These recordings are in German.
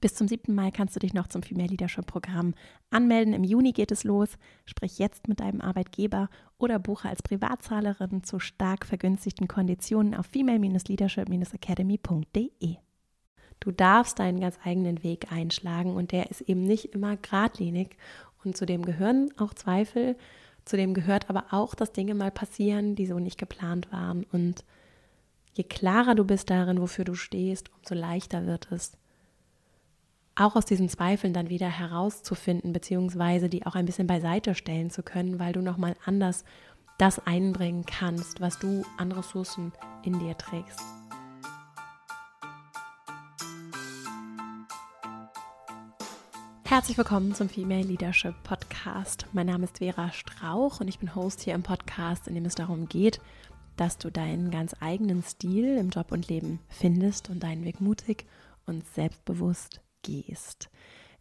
Bis zum 7. Mai kannst du dich noch zum Female Leadership Programm anmelden. Im Juni geht es los. Sprich jetzt mit deinem Arbeitgeber oder buche als Privatzahlerin zu stark vergünstigten Konditionen auf female-leadership-academy.de. Du darfst deinen ganz eigenen Weg einschlagen und der ist eben nicht immer geradlinig. Und zu dem gehören auch Zweifel, zu dem gehört aber auch, dass Dinge mal passieren, die so nicht geplant waren. Und je klarer du bist darin, wofür du stehst, umso leichter wird es auch aus diesen Zweifeln dann wieder herauszufinden, beziehungsweise die auch ein bisschen beiseite stellen zu können, weil du nochmal anders das einbringen kannst, was du an Ressourcen in dir trägst. Herzlich willkommen zum Female Leadership Podcast. Mein Name ist Vera Strauch und ich bin Host hier im Podcast, in dem es darum geht, dass du deinen ganz eigenen Stil im Job und Leben findest und deinen Weg mutig und selbstbewusst gehst.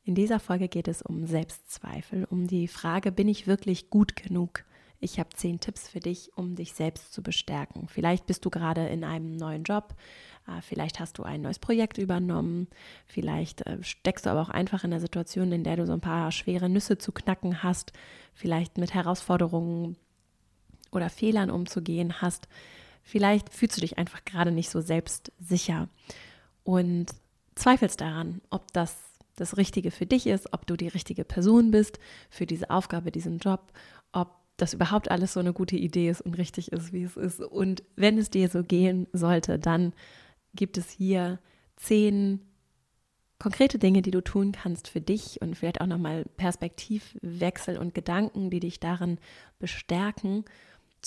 In dieser Folge geht es um Selbstzweifel, um die Frage, bin ich wirklich gut genug? Ich habe zehn Tipps für dich, um dich selbst zu bestärken. Vielleicht bist du gerade in einem neuen Job, äh, vielleicht hast du ein neues Projekt übernommen, vielleicht äh, steckst du aber auch einfach in der Situation, in der du so ein paar schwere Nüsse zu knacken hast, vielleicht mit Herausforderungen oder Fehlern umzugehen hast. Vielleicht fühlst du dich einfach gerade nicht so selbstsicher. Und zweifelst daran, ob das das Richtige für dich ist, ob du die richtige Person bist für diese Aufgabe, diesen Job, ob das überhaupt alles so eine gute Idee ist und richtig ist, wie es ist. Und wenn es dir so gehen sollte, dann gibt es hier zehn konkrete Dinge, die du tun kannst für dich und vielleicht auch nochmal Perspektivwechsel und Gedanken, die dich darin bestärken,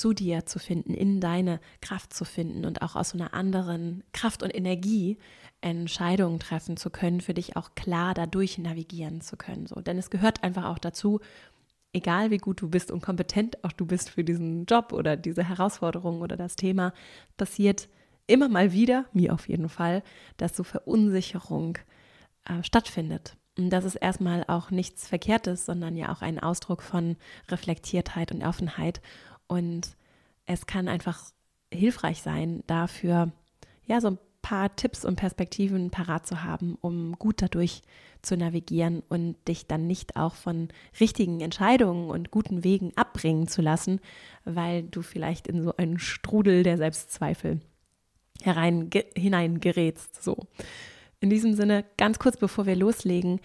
zu dir zu finden, in deine Kraft zu finden und auch aus einer anderen Kraft und Energie Entscheidungen treffen zu können, für dich auch klar dadurch navigieren zu können. So, denn es gehört einfach auch dazu, egal wie gut du bist und kompetent auch du bist für diesen Job oder diese Herausforderung oder das Thema, passiert immer mal wieder, mir auf jeden Fall, dass so Verunsicherung äh, stattfindet. Und das ist erstmal auch nichts Verkehrtes, sondern ja auch ein Ausdruck von Reflektiertheit und Offenheit. Und es kann einfach hilfreich sein, dafür ja so ein paar Tipps und Perspektiven parat zu haben, um gut dadurch zu navigieren und dich dann nicht auch von richtigen Entscheidungen und guten Wegen abbringen zu lassen, weil du vielleicht in so einen Strudel der Selbstzweifel herein, hineingerätst. So. In diesem Sinne, ganz kurz bevor wir loslegen,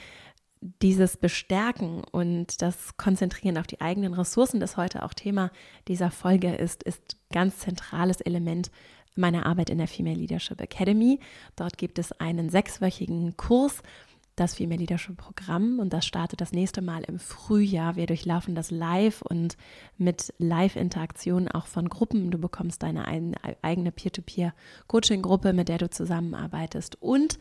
dieses Bestärken und das Konzentrieren auf die eigenen Ressourcen, das heute auch Thema dieser Folge ist, ist ganz zentrales Element meiner Arbeit in der Female Leadership Academy. Dort gibt es einen sechswöchigen Kurs, das Female Leadership Programm und das startet das nächste Mal im Frühjahr. Wir durchlaufen das live und mit Live-Interaktion auch von Gruppen. Du bekommst deine eigene Peer-to-Peer-Coaching-Gruppe, mit der du zusammenarbeitest. Und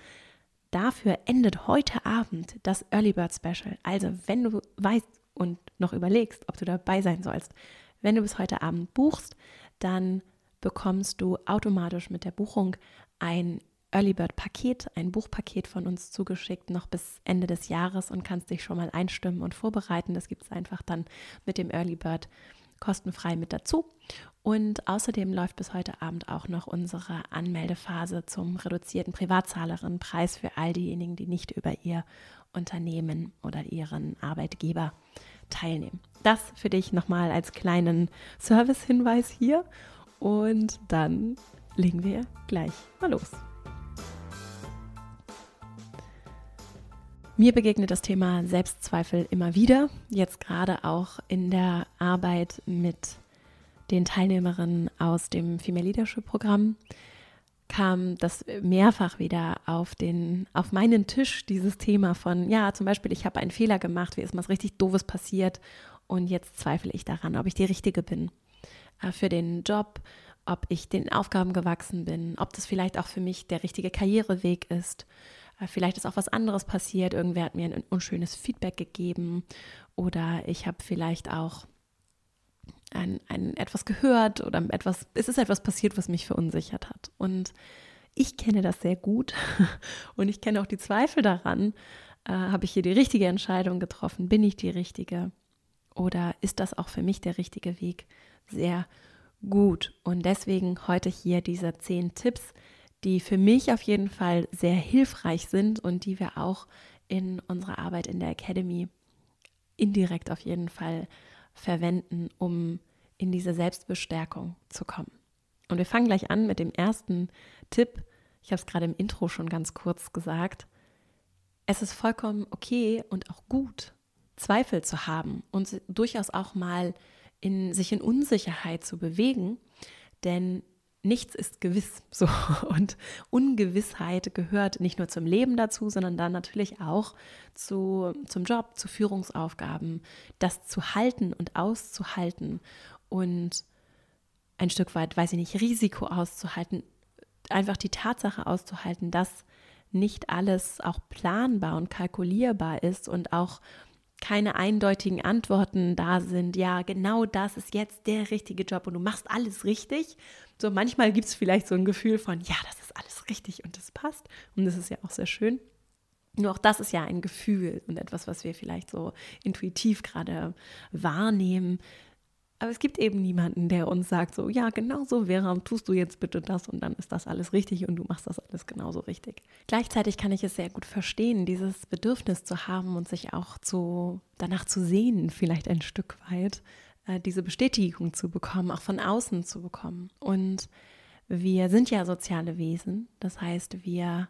dafür endet heute Abend das Early Bird Special. Also, wenn du weißt und noch überlegst, ob du dabei sein sollst, wenn du bis heute Abend buchst, dann bekommst du automatisch mit der Buchung ein Early Bird Paket, ein Buchpaket von uns zugeschickt, noch bis Ende des Jahres und kannst dich schon mal einstimmen und vorbereiten. Das gibt es einfach dann mit dem Early Bird kostenfrei mit dazu. Und außerdem läuft bis heute Abend auch noch unsere Anmeldephase zum reduzierten Privatzahlerinnenpreis für all diejenigen, die nicht über ihr Unternehmen oder ihren Arbeitgeber teilnehmen. Das für dich nochmal als kleinen Service-Hinweis hier. Und dann legen wir gleich mal los. Mir begegnet das Thema Selbstzweifel immer wieder, jetzt gerade auch in der Arbeit mit den Teilnehmerinnen aus dem Female Leadership Programm kam das mehrfach wieder auf den auf meinen Tisch dieses Thema von ja zum Beispiel ich habe einen Fehler gemacht, wie ist was richtig doofes passiert und jetzt zweifle ich daran, ob ich die richtige bin. Äh, für den Job, ob ich den Aufgaben gewachsen bin, ob das vielleicht auch für mich der richtige Karriereweg ist. Äh, vielleicht ist auch was anderes passiert, irgendwer hat mir ein unschönes Feedback gegeben oder ich habe vielleicht auch ein, ein etwas gehört oder etwas, es ist etwas passiert, was mich verunsichert hat. Und ich kenne das sehr gut und ich kenne auch die Zweifel daran. Äh, habe ich hier die richtige Entscheidung getroffen? Bin ich die richtige? Oder ist das auch für mich der richtige Weg? sehr gut. Und deswegen heute hier diese zehn Tipps, die für mich auf jeden Fall sehr hilfreich sind und die wir auch in unserer Arbeit in der Academy indirekt auf jeden Fall verwenden, um in diese Selbstbestärkung zu kommen. Und wir fangen gleich an mit dem ersten Tipp. Ich habe es gerade im Intro schon ganz kurz gesagt. Es ist vollkommen okay und auch gut, Zweifel zu haben und durchaus auch mal in, sich in Unsicherheit zu bewegen, denn nichts ist gewiss. So. Und Ungewissheit gehört nicht nur zum Leben dazu, sondern dann natürlich auch zu, zum Job, zu Führungsaufgaben, das zu halten und auszuhalten und ein Stück weit, weiß ich nicht, Risiko auszuhalten, einfach die Tatsache auszuhalten, dass nicht alles auch planbar und kalkulierbar ist und auch keine eindeutigen Antworten da sind. Ja, genau das ist jetzt der richtige Job und du machst alles richtig. So manchmal gibt es vielleicht so ein Gefühl von, ja, das ist alles richtig und das passt. Und das ist ja auch sehr schön. Nur auch das ist ja ein Gefühl und etwas, was wir vielleicht so intuitiv gerade wahrnehmen. Aber es gibt eben niemanden, der uns sagt, so, ja, genau so wäre, tust du jetzt bitte das und dann ist das alles richtig und du machst das alles genauso richtig. Gleichzeitig kann ich es sehr gut verstehen, dieses Bedürfnis zu haben und sich auch zu, danach zu sehnen, vielleicht ein Stück weit, äh, diese Bestätigung zu bekommen, auch von außen zu bekommen. Und wir sind ja soziale Wesen, das heißt, wir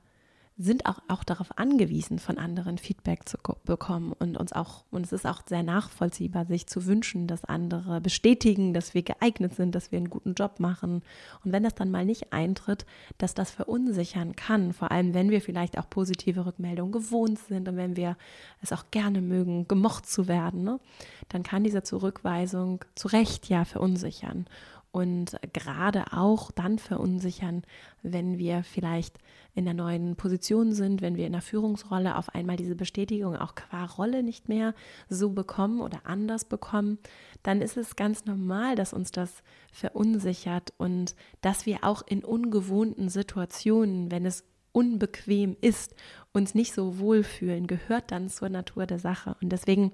sind auch, auch darauf angewiesen, von anderen Feedback zu bekommen und uns auch, und es ist auch sehr nachvollziehbar, sich zu wünschen, dass andere bestätigen, dass wir geeignet sind, dass wir einen guten Job machen. Und wenn das dann mal nicht eintritt, dass das verunsichern kann, vor allem wenn wir vielleicht auch positive Rückmeldungen gewohnt sind und wenn wir es auch gerne mögen, gemocht zu werden, ne, dann kann diese Zurückweisung zu Recht ja verunsichern und gerade auch dann verunsichern, wenn wir vielleicht in der neuen Position sind, wenn wir in der Führungsrolle auf einmal diese Bestätigung auch qua Rolle nicht mehr so bekommen oder anders bekommen, dann ist es ganz normal, dass uns das verunsichert und dass wir auch in ungewohnten Situationen, wenn es unbequem ist, uns nicht so wohlfühlen, gehört dann zur Natur der Sache. Und deswegen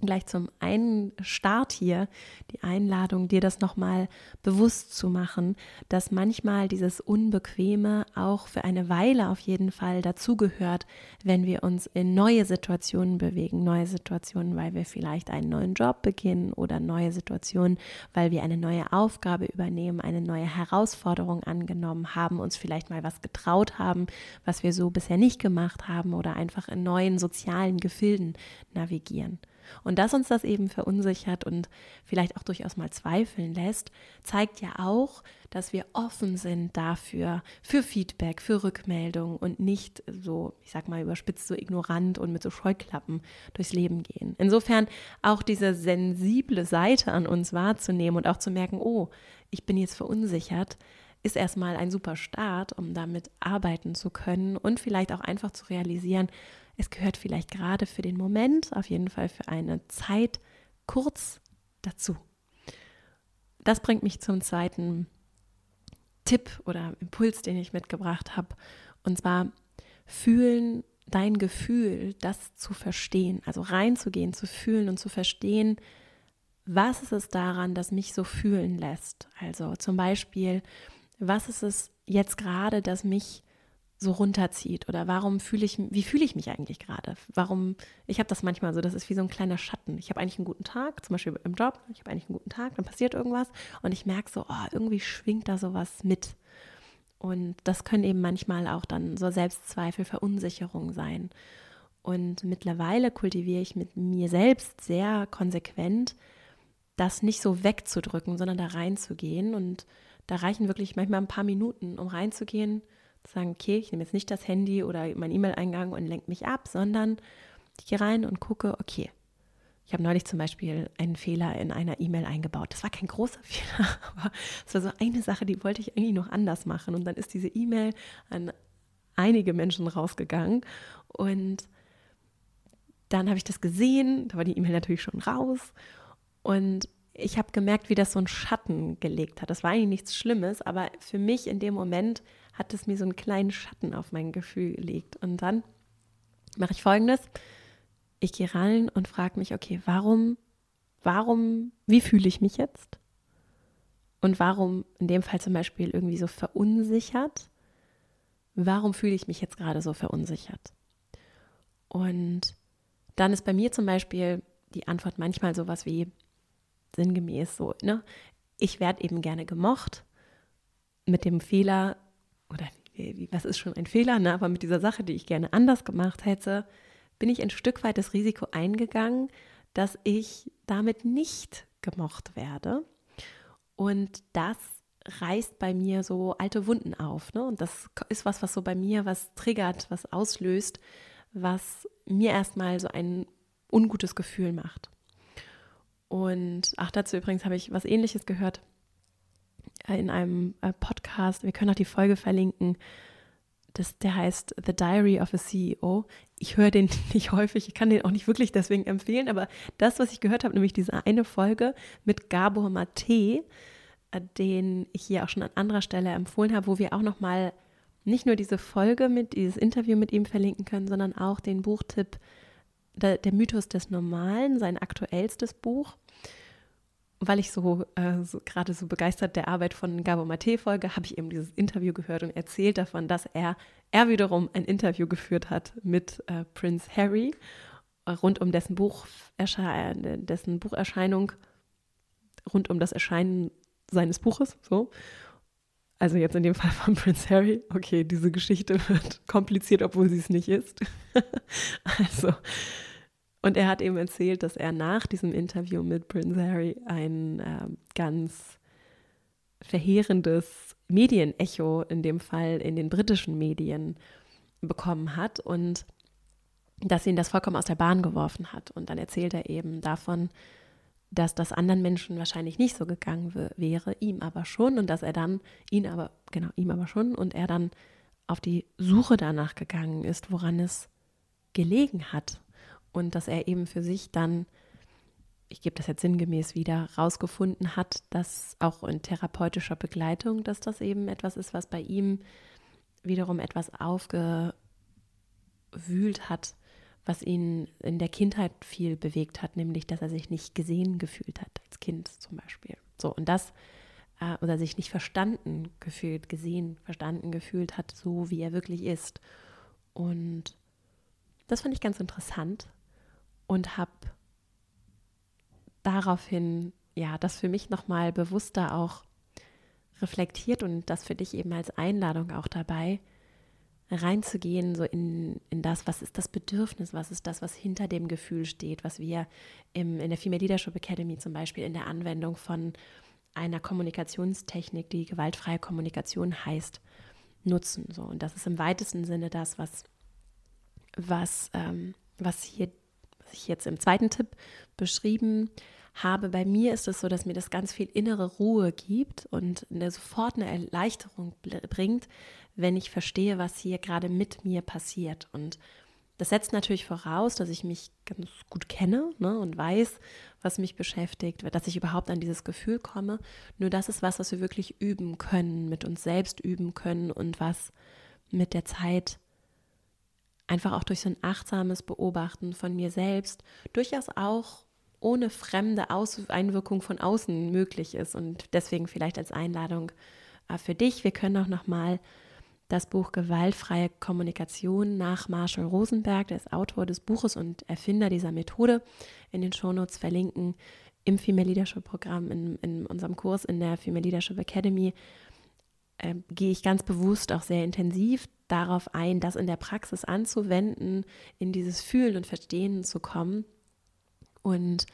gleich zum einen Start hier die Einladung, dir das nochmal bewusst zu machen, dass manchmal dieses Unbequeme auch für eine Weile auf jeden Fall dazugehört, wenn wir uns in neue Situationen bewegen. Neue Situationen, weil wir vielleicht einen neuen Job beginnen oder neue Situationen, weil wir eine neue Aufgabe übernehmen, eine neue Herausforderung angenommen haben, uns vielleicht mal was getraut haben, was wir so bisher nicht gemacht haben oder einfach in neuen sozialen Gefilden navigieren. Und dass uns das eben verunsichert und vielleicht auch durchaus mal zweifeln lässt, zeigt ja auch, dass wir offen sind dafür, für Feedback, für Rückmeldung und nicht so, ich sag mal überspitzt, so ignorant und mit so Scheuklappen durchs Leben gehen. Insofern auch diese sensible Seite an uns wahrzunehmen und auch zu merken, oh, ich bin jetzt verunsichert, ist erstmal ein super Start, um damit arbeiten zu können und vielleicht auch einfach zu realisieren, es gehört vielleicht gerade für den Moment, auf jeden Fall für eine Zeit kurz dazu. Das bringt mich zum zweiten Tipp oder Impuls, den ich mitgebracht habe. Und zwar fühlen dein Gefühl, das zu verstehen, also reinzugehen, zu fühlen und zu verstehen, was ist es daran, das mich so fühlen lässt. Also zum Beispiel, was ist es jetzt gerade, das mich so runterzieht oder warum fühle ich, wie fühle ich mich eigentlich gerade? Warum, ich habe das manchmal so, das ist wie so ein kleiner Schatten. Ich habe eigentlich einen guten Tag, zum Beispiel im Job, ich habe eigentlich einen guten Tag, dann passiert irgendwas und ich merke so, oh, irgendwie schwingt da sowas mit. Und das können eben manchmal auch dann so Selbstzweifel, Verunsicherung sein. Und mittlerweile kultiviere ich mit mir selbst sehr konsequent, das nicht so wegzudrücken, sondern da reinzugehen. Und da reichen wirklich manchmal ein paar Minuten, um reinzugehen sagen, okay, ich nehme jetzt nicht das Handy oder mein E-Mail-Eingang und lenke mich ab, sondern ich gehe rein und gucke, okay, ich habe neulich zum Beispiel einen Fehler in einer E-Mail eingebaut. Das war kein großer Fehler, aber es war so eine Sache, die wollte ich irgendwie noch anders machen. Und dann ist diese E-Mail an einige Menschen rausgegangen und dann habe ich das gesehen, da war die E-Mail natürlich schon raus und ich habe gemerkt, wie das so einen Schatten gelegt hat. Das war eigentlich nichts Schlimmes, aber für mich in dem Moment hat es mir so einen kleinen Schatten auf mein Gefühl gelegt. Und dann mache ich folgendes. Ich gehe rein und frage mich, okay, warum, warum, wie fühle ich mich jetzt? Und warum in dem Fall zum Beispiel irgendwie so verunsichert? warum fühle ich mich jetzt gerade so verunsichert? Und dann ist bei mir zum Beispiel die Antwort manchmal sowas wie sinngemäß so, ne? Ich werde eben gerne gemocht mit dem Fehler, oder was ist schon ein Fehler, ne? aber mit dieser Sache, die ich gerne anders gemacht hätte, bin ich ein Stück weit das Risiko eingegangen, dass ich damit nicht gemocht werde. Und das reißt bei mir so alte Wunden auf. Ne? Und das ist was, was so bei mir was triggert, was auslöst, was mir erstmal so ein ungutes Gefühl macht. Und ach, dazu übrigens habe ich was ähnliches gehört äh, in einem äh, Podcast. Wir können auch die Folge verlinken. Das, der heißt The Diary of a CEO. Ich höre den nicht häufig, ich kann den auch nicht wirklich deswegen empfehlen, aber das, was ich gehört habe, nämlich diese eine Folge mit Gabor Mate, äh, den ich hier auch schon an anderer Stelle empfohlen habe, wo wir auch nochmal nicht nur diese Folge mit, dieses Interview mit ihm verlinken können, sondern auch den Buchtipp der, der Mythos des Normalen, sein aktuellstes Buch. Weil ich so, äh, so gerade so begeistert der Arbeit von Gabo Mate folge, habe ich eben dieses Interview gehört und erzählt davon, dass er, er wiederum ein Interview geführt hat mit äh, Prince Harry rund um dessen Buch, dessen Bucherscheinung, rund um das Erscheinen seines Buches, so. Also jetzt in dem Fall von Prince Harry. Okay, diese Geschichte wird kompliziert, obwohl sie es nicht ist. also, und er hat eben erzählt, dass er nach diesem Interview mit Prince Harry ein äh, ganz verheerendes Medienecho, in dem Fall in den britischen Medien, bekommen hat und dass ihn das vollkommen aus der Bahn geworfen hat. Und dann erzählt er eben davon, dass das anderen Menschen wahrscheinlich nicht so gegangen wäre, ihm aber schon und dass er dann, ihn aber, genau, ihm aber schon und er dann auf die Suche danach gegangen ist, woran es gelegen hat und dass er eben für sich dann, ich gebe das jetzt sinngemäß wieder, rausgefunden hat, dass auch in therapeutischer Begleitung, dass das eben etwas ist, was bei ihm wiederum etwas aufgewühlt hat, was ihn in der Kindheit viel bewegt hat, nämlich dass er sich nicht gesehen gefühlt hat, als Kind zum Beispiel. So, und das, äh, oder sich nicht verstanden gefühlt, gesehen, verstanden gefühlt hat, so wie er wirklich ist. Und das fand ich ganz interessant und habe daraufhin, ja, das für mich nochmal bewusster auch reflektiert und das für dich eben als Einladung auch dabei, reinzugehen, so in, in das, was ist das Bedürfnis, was ist das, was hinter dem Gefühl steht, was wir im, in der Female Leadership Academy zum Beispiel in der Anwendung von einer Kommunikationstechnik, die gewaltfreie Kommunikation heißt, nutzen. So. Und das ist im weitesten Sinne das, was, was, ähm, was hier, ich jetzt im zweiten Tipp beschrieben habe. Bei mir ist es so, dass mir das ganz viel innere Ruhe gibt und sofort eine Erleichterung bringt, wenn ich verstehe, was hier gerade mit mir passiert. Und das setzt natürlich voraus, dass ich mich ganz gut kenne ne, und weiß, was mich beschäftigt, dass ich überhaupt an dieses Gefühl komme. Nur das ist was, was wir wirklich üben können, mit uns selbst üben können und was mit der Zeit einfach auch durch so ein achtsames Beobachten von mir selbst durchaus auch ohne fremde Aus Einwirkung von außen möglich ist. Und deswegen vielleicht als Einladung äh, für dich. Wir können auch noch mal das Buch Gewaltfreie Kommunikation nach Marshall Rosenberg, der ist Autor des Buches und Erfinder dieser Methode, in den Shownotes verlinken. Im Female Leadership Programm, in, in unserem Kurs in der Female Leadership Academy, äh, gehe ich ganz bewusst auch sehr intensiv darauf ein, das in der Praxis anzuwenden, in dieses Fühlen und Verstehen zu kommen. Und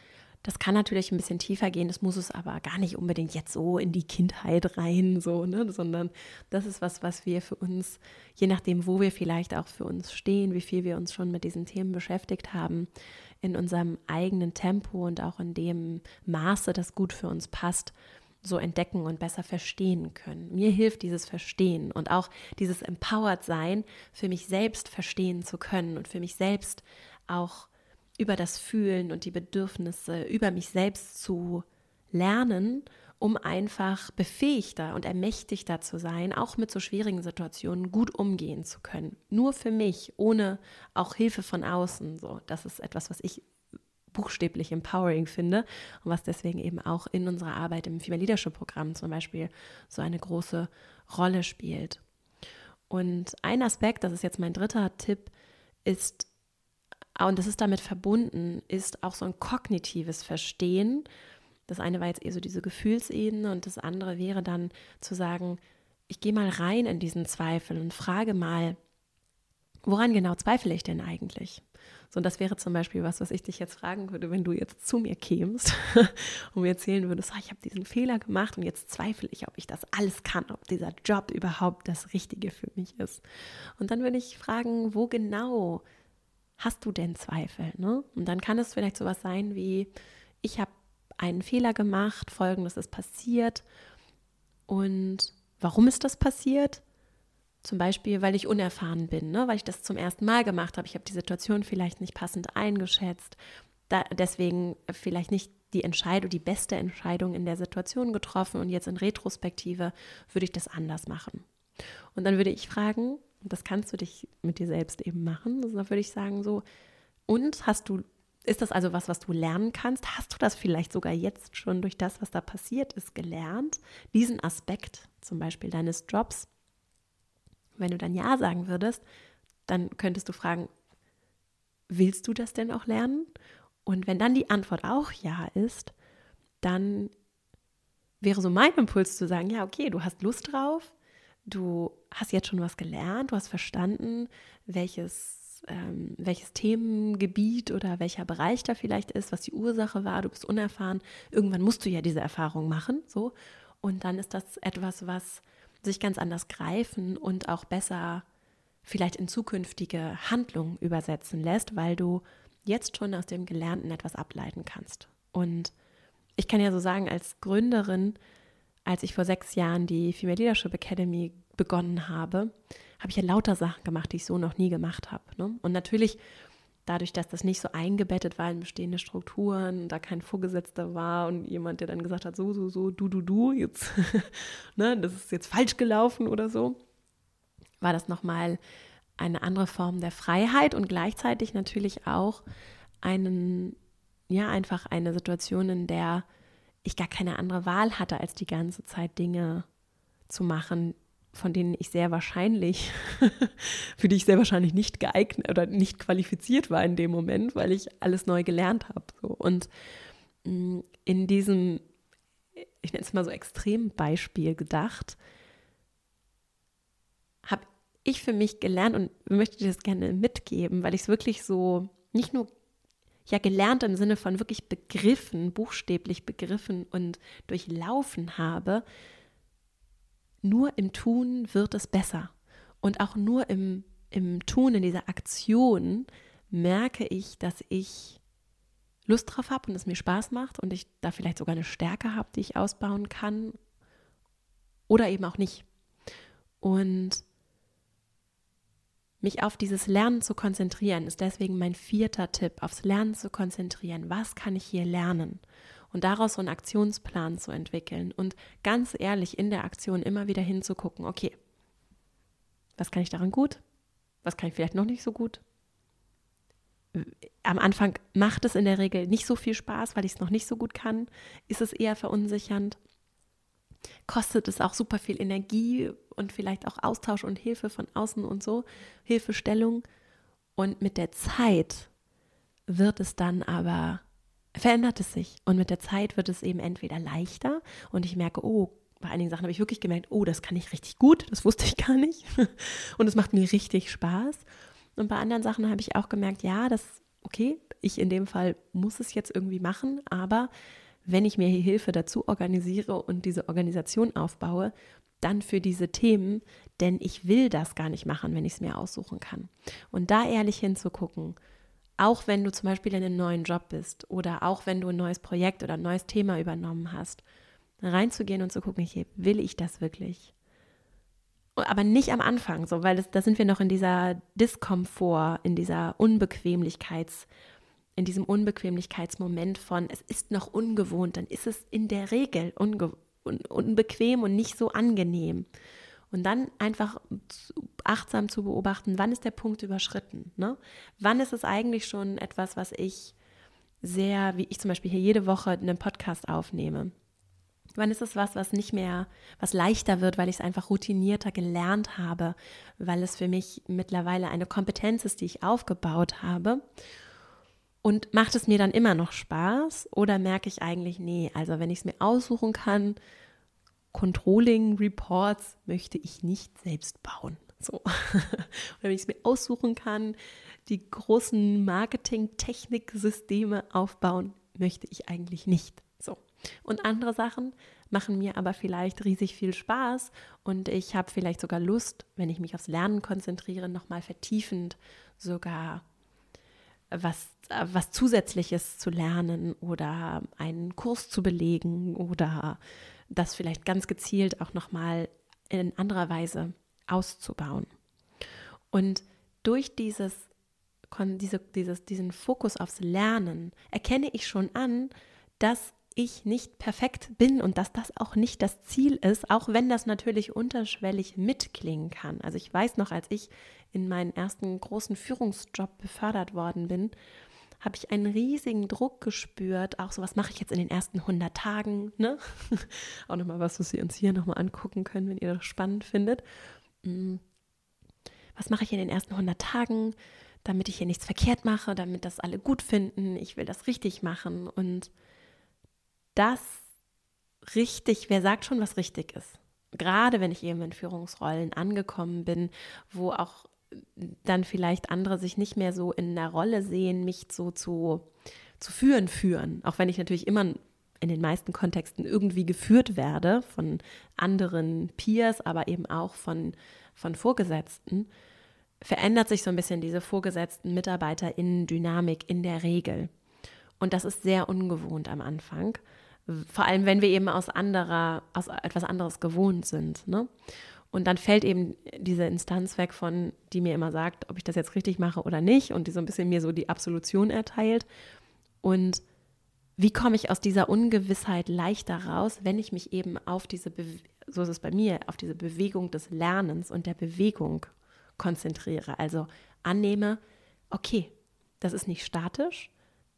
das kann natürlich ein bisschen tiefer gehen, das muss es aber gar nicht unbedingt jetzt so in die Kindheit rein, so, ne? sondern das ist was, was wir für uns, je nachdem, wo wir vielleicht auch für uns stehen, wie viel wir uns schon mit diesen Themen beschäftigt haben, in unserem eigenen Tempo und auch in dem Maße, das gut für uns passt, so entdecken und besser verstehen können. Mir hilft dieses Verstehen und auch dieses Empowered Sein, für mich selbst verstehen zu können und für mich selbst auch über das Fühlen und die Bedürfnisse, über mich selbst zu lernen, um einfach befähigter und ermächtigter zu sein, auch mit so schwierigen Situationen gut umgehen zu können. Nur für mich, ohne auch Hilfe von außen. So, das ist etwas, was ich buchstäblich empowering finde und was deswegen eben auch in unserer Arbeit im Female Leadership Programm zum Beispiel so eine große Rolle spielt. Und ein Aspekt, das ist jetzt mein dritter Tipp, ist, und das ist damit verbunden, ist auch so ein kognitives Verstehen. Das eine war jetzt eher so diese Gefühlsebene und das andere wäre dann zu sagen, ich gehe mal rein in diesen Zweifel und frage mal, woran genau zweifle ich denn eigentlich? So, und das wäre zum Beispiel was, was ich dich jetzt fragen würde, wenn du jetzt zu mir kämst und mir erzählen würdest, oh, ich habe diesen Fehler gemacht und jetzt zweifle ich, ob ich das alles kann, ob dieser Job überhaupt das Richtige für mich ist. Und dann würde ich fragen, wo genau hast du denn Zweifel? Ne? Und dann kann es vielleicht sowas sein wie, ich habe einen Fehler gemacht, folgendes ist passiert und warum ist das passiert? Zum Beispiel, weil ich unerfahren bin, ne? weil ich das zum ersten Mal gemacht habe. Ich habe die Situation vielleicht nicht passend eingeschätzt. Da, deswegen vielleicht nicht die Entscheidung, die beste Entscheidung in der Situation getroffen und jetzt in Retrospektive würde ich das anders machen. Und dann würde ich fragen, und das kannst du dich mit dir selbst eben machen, also da würde ich sagen so, und hast du, ist das also was, was du lernen kannst? Hast du das vielleicht sogar jetzt schon durch das, was da passiert ist, gelernt? Diesen Aspekt zum Beispiel deines Jobs wenn du dann Ja sagen würdest, dann könntest du fragen, willst du das denn auch lernen? Und wenn dann die Antwort auch Ja ist, dann wäre so mein Impuls zu sagen, ja, okay, du hast Lust drauf, du hast jetzt schon was gelernt, du hast verstanden, welches, ähm, welches Themengebiet oder welcher Bereich da vielleicht ist, was die Ursache war, du bist unerfahren. Irgendwann musst du ja diese Erfahrung machen, so. Und dann ist das etwas, was sich ganz anders greifen und auch besser vielleicht in zukünftige Handlungen übersetzen lässt, weil du jetzt schon aus dem Gelernten etwas ableiten kannst. Und ich kann ja so sagen, als Gründerin, als ich vor sechs Jahren die Female Leadership Academy begonnen habe, habe ich ja lauter Sachen gemacht, die ich so noch nie gemacht habe. Ne? Und natürlich dadurch, dass das nicht so eingebettet war in bestehende Strukturen, da kein Vorgesetzter war und jemand, der dann gesagt hat, so, so, so, du, du, du, jetzt, ne, das ist jetzt falsch gelaufen oder so, war das nochmal eine andere Form der Freiheit und gleichzeitig natürlich auch einen, ja, einfach eine Situation, in der ich gar keine andere Wahl hatte, als die ganze Zeit Dinge zu machen, von denen ich sehr wahrscheinlich, für die ich sehr wahrscheinlich nicht geeignet oder nicht qualifiziert war in dem Moment, weil ich alles neu gelernt habe. So. Und mm, in diesem, ich nenne es mal so Extrembeispiel gedacht, habe ich für mich gelernt und möchte dir das gerne mitgeben, weil ich es wirklich so nicht nur ja gelernt im Sinne von wirklich begriffen, buchstäblich begriffen und durchlaufen habe, nur im Tun wird es besser. Und auch nur im, im Tun, in dieser Aktion, merke ich, dass ich Lust drauf habe und es mir Spaß macht und ich da vielleicht sogar eine Stärke habe, die ich ausbauen kann oder eben auch nicht. Und mich auf dieses Lernen zu konzentrieren, ist deswegen mein vierter Tipp, aufs Lernen zu konzentrieren. Was kann ich hier lernen? Und daraus so einen Aktionsplan zu entwickeln und ganz ehrlich in der Aktion immer wieder hinzugucken, okay, was kann ich daran gut? Was kann ich vielleicht noch nicht so gut? Am Anfang macht es in der Regel nicht so viel Spaß, weil ich es noch nicht so gut kann. Ist es eher verunsichernd? Kostet es auch super viel Energie und vielleicht auch Austausch und Hilfe von außen und so, Hilfestellung. Und mit der Zeit wird es dann aber verändert es sich. Und mit der Zeit wird es eben entweder leichter und ich merke, oh, bei einigen Sachen habe ich wirklich gemerkt, oh, das kann ich richtig gut, das wusste ich gar nicht. Und es macht mir richtig Spaß. Und bei anderen Sachen habe ich auch gemerkt, ja, das, okay, ich in dem Fall muss es jetzt irgendwie machen, aber wenn ich mir hier Hilfe dazu organisiere und diese Organisation aufbaue, dann für diese Themen, denn ich will das gar nicht machen, wenn ich es mir aussuchen kann. Und da ehrlich hinzugucken, auch wenn du zum Beispiel in einem neuen Job bist oder auch wenn du ein neues Projekt oder ein neues Thema übernommen hast, reinzugehen und zu gucken, hier, will ich das wirklich? Aber nicht am Anfang, so, weil das, da sind wir noch in dieser Diskomfort, in dieser Unbequemlichkeits, in diesem Unbequemlichkeitsmoment von, es ist noch ungewohnt, dann ist es in der Regel unge un unbequem und nicht so angenehm. Und dann einfach achtsam zu beobachten, wann ist der Punkt überschritten? Ne? Wann ist es eigentlich schon etwas, was ich sehr, wie ich zum Beispiel hier jede Woche einen Podcast aufnehme? Wann ist es was, was nicht mehr, was leichter wird, weil ich es einfach routinierter gelernt habe, weil es für mich mittlerweile eine Kompetenz ist, die ich aufgebaut habe? Und macht es mir dann immer noch Spaß oder merke ich eigentlich, nee, also wenn ich es mir aussuchen kann, Controlling Reports möchte ich nicht selbst bauen. So. Oder wenn ich es mir aussuchen kann, die großen Marketing-Technik-Systeme aufbauen, möchte ich eigentlich nicht. So. Und andere Sachen machen mir aber vielleicht riesig viel Spaß und ich habe vielleicht sogar Lust, wenn ich mich aufs Lernen konzentriere, nochmal vertiefend sogar was, was Zusätzliches zu lernen oder einen Kurs zu belegen oder das vielleicht ganz gezielt auch nochmal in anderer Weise auszubauen. Und durch dieses, diese, dieses, diesen Fokus aufs Lernen erkenne ich schon an, dass ich nicht perfekt bin und dass das auch nicht das Ziel ist, auch wenn das natürlich unterschwellig mitklingen kann. Also ich weiß noch, als ich in meinen ersten großen Führungsjob befördert worden bin, habe ich einen riesigen Druck gespürt, auch so, was mache ich jetzt in den ersten 100 Tagen, ne? auch nochmal was, was Sie uns hier nochmal angucken können, wenn ihr das spannend findet. Mm. Was mache ich in den ersten 100 Tagen, damit ich hier nichts verkehrt mache, damit das alle gut finden, ich will das richtig machen und das richtig, wer sagt schon, was richtig ist? Gerade wenn ich eben in Führungsrollen angekommen bin, wo auch dann vielleicht andere sich nicht mehr so in der Rolle sehen, mich so zu, zu führen führen. Auch wenn ich natürlich immer in den meisten Kontexten irgendwie geführt werde von anderen Peers, aber eben auch von, von Vorgesetzten, verändert sich so ein bisschen diese vorgesetzten MitarbeiterInnen-Dynamik in der Regel. Und das ist sehr ungewohnt am Anfang. Vor allem, wenn wir eben aus anderer, aus etwas anderes gewohnt sind. Ne? Und dann fällt eben diese Instanz weg von, die mir immer sagt, ob ich das jetzt richtig mache oder nicht und die so ein bisschen mir so die Absolution erteilt. Und wie komme ich aus dieser Ungewissheit leichter raus, wenn ich mich eben auf diese, Be so ist es bei mir, auf diese Bewegung des Lernens und der Bewegung konzentriere. Also annehme, okay, das ist nicht statisch,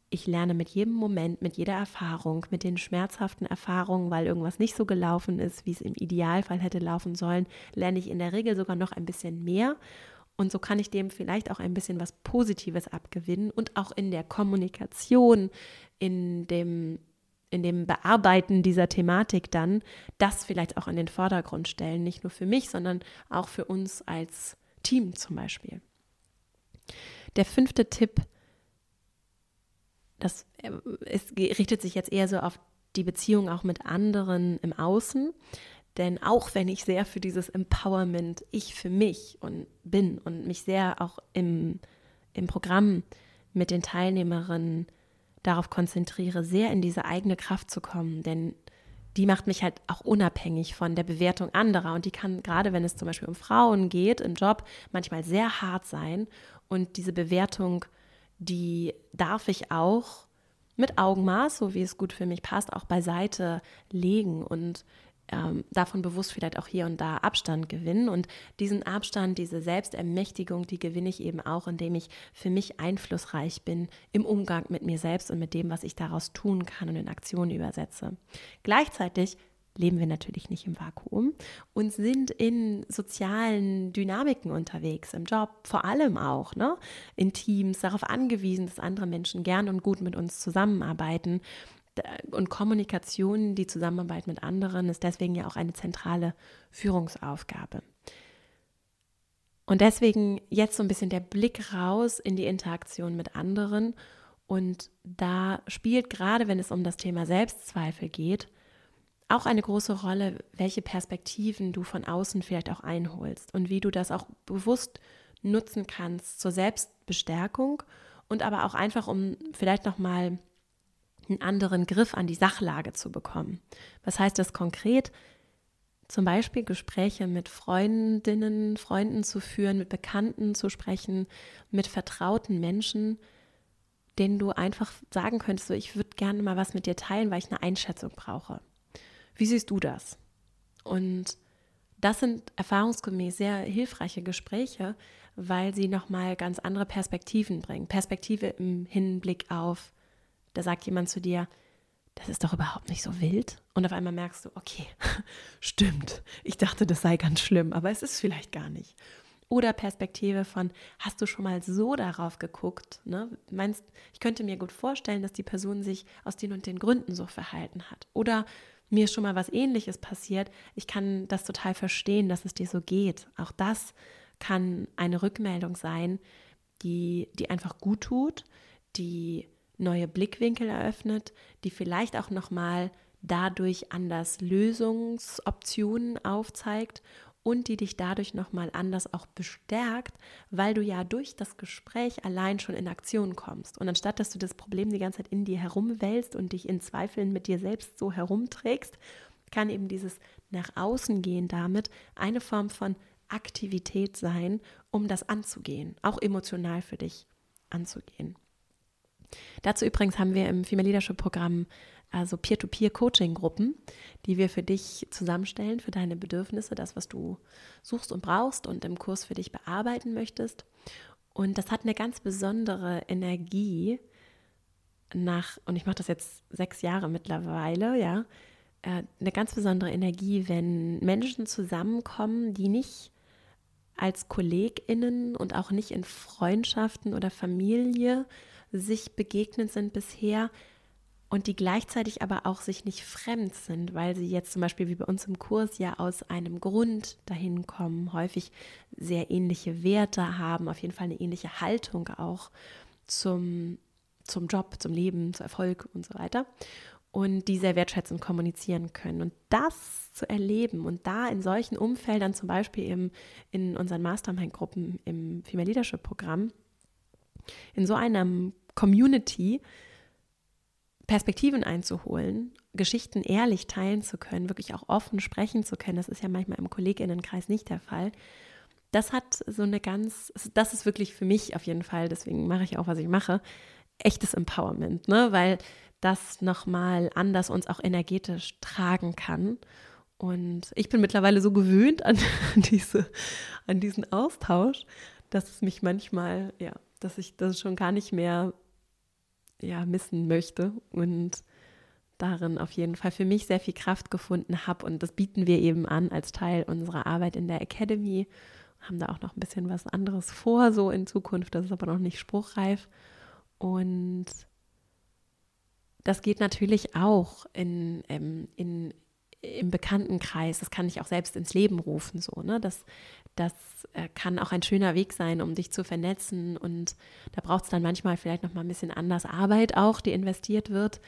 ich lerne mit jedem Moment, mit jeder Erfahrung, mit den schmerzhaften Erfahrungen, weil irgendwas nicht so gelaufen ist, wie es im Idealfall hätte laufen sollen, lerne ich in der Regel sogar noch ein bisschen mehr. Und so kann ich dem vielleicht auch ein bisschen was Positives abgewinnen und auch in der Kommunikation, in dem, in dem Bearbeiten dieser Thematik dann das vielleicht auch in den Vordergrund stellen. Nicht nur für mich, sondern auch für uns als Team zum Beispiel. Der fünfte Tipp ist, das äh, es richtet sich jetzt eher so auf die Beziehung auch mit anderen im Außen. Denn auch wenn ich sehr für dieses Empowerment, ich für mich und bin und mich sehr auch im, im Programm mit den Teilnehmerinnen darauf konzentriere, sehr in diese eigene Kraft zu kommen. Denn die macht mich halt auch unabhängig von der Bewertung anderer. Und die kann, gerade wenn es zum Beispiel um Frauen geht, im Job, manchmal sehr hart sein. Und diese Bewertung die darf ich auch mit Augenmaß, so wie es gut für mich passt, auch beiseite legen und ähm, davon bewusst vielleicht auch hier und da Abstand gewinnen. Und diesen Abstand, diese Selbstermächtigung, die gewinne ich eben auch, indem ich für mich einflussreich bin im Umgang mit mir selbst und mit dem, was ich daraus tun kann und in Aktionen übersetze. Gleichzeitig leben wir natürlich nicht im Vakuum und sind in sozialen Dynamiken unterwegs, im Job vor allem auch, ne? in Teams, darauf angewiesen, dass andere Menschen gern und gut mit uns zusammenarbeiten. Und Kommunikation, die Zusammenarbeit mit anderen, ist deswegen ja auch eine zentrale Führungsaufgabe. Und deswegen jetzt so ein bisschen der Blick raus in die Interaktion mit anderen. Und da spielt gerade, wenn es um das Thema Selbstzweifel geht, auch eine große Rolle, welche Perspektiven du von außen vielleicht auch einholst und wie du das auch bewusst nutzen kannst zur Selbstbestärkung und aber auch einfach, um vielleicht nochmal einen anderen Griff an die Sachlage zu bekommen. Was heißt das konkret? Zum Beispiel Gespräche mit Freundinnen, Freunden zu führen, mit Bekannten zu sprechen, mit vertrauten Menschen, denen du einfach sagen könntest, so, ich würde gerne mal was mit dir teilen, weil ich eine Einschätzung brauche. Wie siehst du das? Und das sind erfahrungsgemäß sehr hilfreiche Gespräche, weil sie nochmal ganz andere Perspektiven bringen. Perspektive im Hinblick auf, da sagt jemand zu dir, das ist doch überhaupt nicht so wild. Und auf einmal merkst du, okay, stimmt. Ich dachte, das sei ganz schlimm, aber es ist vielleicht gar nicht. Oder Perspektive von, hast du schon mal so darauf geguckt? Ne? Meinst, ich könnte mir gut vorstellen, dass die Person sich aus den und den Gründen so verhalten hat. Oder mir schon mal was ähnliches passiert. Ich kann das total verstehen, dass es dir so geht. Auch das kann eine Rückmeldung sein, die, die einfach gut tut, die neue Blickwinkel eröffnet, die vielleicht auch nochmal dadurch anders Lösungsoptionen aufzeigt und die dich dadurch nochmal anders auch bestärkt, weil du ja durch das Gespräch allein schon in Aktion kommst. Und anstatt dass du das Problem die ganze Zeit in dir herumwälzt und dich in Zweifeln mit dir selbst so herumträgst, kann eben dieses nach außen gehen damit eine Form von Aktivität sein, um das anzugehen, auch emotional für dich anzugehen. Dazu übrigens haben wir im Female Leadership Programm also Peer-to-Peer-Coaching-Gruppen, die wir für dich zusammenstellen, für deine Bedürfnisse, das, was du suchst und brauchst und im Kurs für dich bearbeiten möchtest. Und das hat eine ganz besondere Energie nach, und ich mache das jetzt sechs Jahre mittlerweile, ja, äh, eine ganz besondere Energie, wenn Menschen zusammenkommen, die nicht als KollegInnen und auch nicht in Freundschaften oder Familie sich begegnet sind bisher und die gleichzeitig aber auch sich nicht fremd sind, weil sie jetzt zum Beispiel wie bei uns im Kurs ja aus einem Grund dahin kommen, häufig sehr ähnliche Werte haben, auf jeden Fall eine ähnliche Haltung auch zum, zum Job, zum Leben, zu Erfolg und so weiter. Und die sehr wertschätzend kommunizieren können. Und das zu erleben und da in solchen Umfeldern, zum Beispiel im, in unseren Mastermind-Gruppen im Female Leadership Programm, in so einem Community Perspektiven einzuholen, Geschichten ehrlich teilen zu können, wirklich auch offen sprechen zu können, das ist ja manchmal im Kolleginnenkreis nicht der Fall. Das hat so eine ganz, das ist wirklich für mich auf jeden Fall, deswegen mache ich auch, was ich mache, echtes Empowerment, ne? weil das nochmal anders uns auch energetisch tragen kann. Und ich bin mittlerweile so gewöhnt an, diese, an diesen Austausch, dass es mich manchmal, ja, dass ich das schon gar nicht mehr ja, missen möchte und darin auf jeden Fall für mich sehr viel Kraft gefunden habe. Und das bieten wir eben an als Teil unserer Arbeit in der Academy. Haben da auch noch ein bisschen was anderes vor, so in Zukunft. Das ist aber noch nicht spruchreif. Und das geht natürlich auch in, in, in im Bekanntenkreis, das kann ich auch selbst ins Leben rufen, so, ne? Das, das äh, kann auch ein schöner Weg sein, um dich zu vernetzen. Und da braucht es dann manchmal vielleicht noch mal ein bisschen anders Arbeit auch, die investiert wird,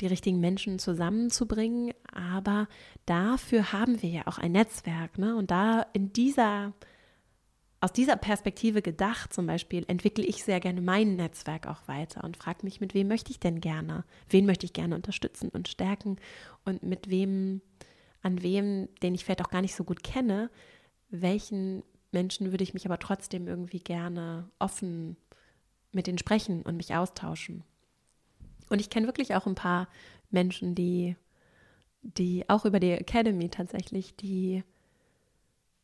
die richtigen Menschen zusammenzubringen. Aber dafür haben wir ja auch ein Netzwerk, ne? Und da in dieser aus dieser Perspektive gedacht, zum Beispiel, entwickle ich sehr gerne mein Netzwerk auch weiter und frage mich, mit wem möchte ich denn gerne? Wen möchte ich gerne unterstützen und stärken? Und mit wem, an wem, den ich vielleicht auch gar nicht so gut kenne, welchen Menschen würde ich mich aber trotzdem irgendwie gerne offen mit denen sprechen und mich austauschen? Und ich kenne wirklich auch ein paar Menschen, die, die auch über die Academy tatsächlich, die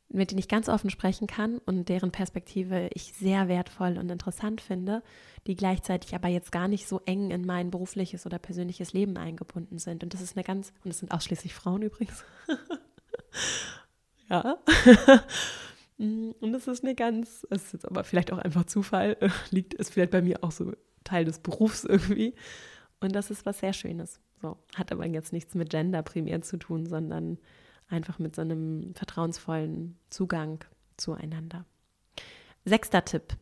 mit denen ich ganz offen sprechen kann und deren Perspektive ich sehr wertvoll und interessant finde, die gleichzeitig aber jetzt gar nicht so eng in mein berufliches oder persönliches Leben eingebunden sind. Und das ist eine ganz, und es sind ausschließlich Frauen übrigens. ja. und das ist eine ganz, es ist jetzt aber vielleicht auch einfach Zufall, liegt es vielleicht bei mir auch so Teil des Berufs irgendwie. Und das ist was sehr Schönes. So, hat aber jetzt nichts mit Gender primär zu tun, sondern einfach mit so einem vertrauensvollen Zugang zueinander. Sechster Tipp.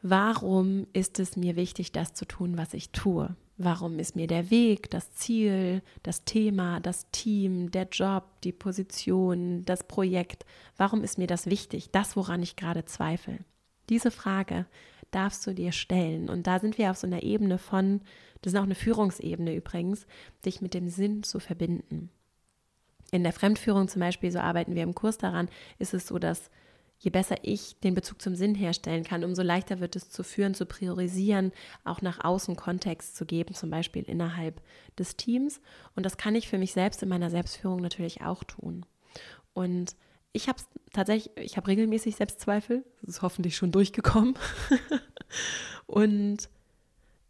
Warum ist es mir wichtig, das zu tun, was ich tue? Warum ist mir der Weg, das Ziel, das Thema, das Team, der Job, die Position, das Projekt, warum ist mir das wichtig, das, woran ich gerade zweifle? Diese Frage darfst du dir stellen. Und da sind wir auf so einer Ebene von, das ist auch eine Führungsebene übrigens, dich mit dem Sinn zu verbinden. In der Fremdführung zum Beispiel, so arbeiten wir im Kurs daran, ist es so, dass je besser ich den Bezug zum Sinn herstellen kann, umso leichter wird es zu führen, zu priorisieren, auch nach außen Kontext zu geben, zum Beispiel innerhalb des Teams. Und das kann ich für mich selbst in meiner Selbstführung natürlich auch tun. Und ich habe tatsächlich, ich habe regelmäßig Selbstzweifel, das ist hoffentlich schon durchgekommen. Und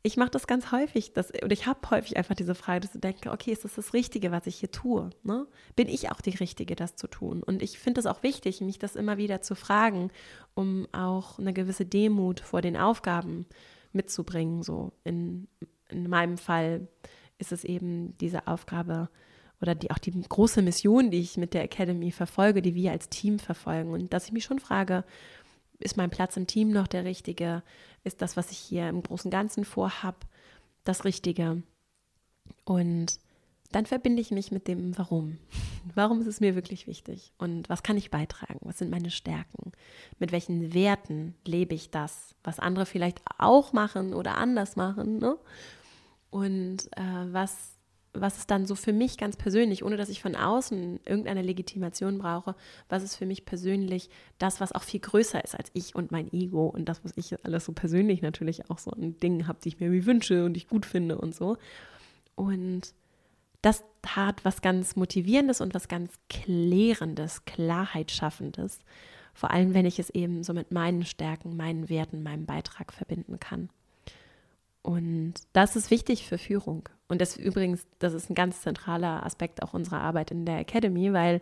ich mache das ganz häufig, dass, und ich habe häufig einfach diese Frage, dass ich denke, okay, ist das das Richtige, was ich hier tue? Ne? Bin ich auch die Richtige, das zu tun? Und ich finde es auch wichtig, mich das immer wieder zu fragen, um auch eine gewisse Demut vor den Aufgaben mitzubringen. So in, in meinem Fall ist es eben diese Aufgabe oder die, auch die große Mission, die ich mit der Academy verfolge, die wir als Team verfolgen. Und dass ich mich schon frage, ist mein Platz im Team noch der richtige? Ist das, was ich hier im großen Ganzen vorhab, das Richtige? Und dann verbinde ich mich mit dem Warum. Warum ist es mir wirklich wichtig? Und was kann ich beitragen? Was sind meine Stärken? Mit welchen Werten lebe ich das, was andere vielleicht auch machen oder anders machen? Ne? Und äh, was was ist dann so für mich ganz persönlich, ohne dass ich von außen irgendeine Legitimation brauche, was ist für mich persönlich das, was auch viel größer ist als ich und mein Ego und das, was ich alles so persönlich natürlich auch so ein Ding habe, die ich mir wünsche und ich gut finde und so. Und das hat was ganz Motivierendes und was ganz Klärendes, Klarheit schaffendes. Vor allem, wenn ich es eben so mit meinen Stärken, meinen Werten, meinem Beitrag verbinden kann. Und das ist wichtig für Führung. Und das übrigens, das ist ein ganz zentraler Aspekt auch unserer Arbeit in der Academy, weil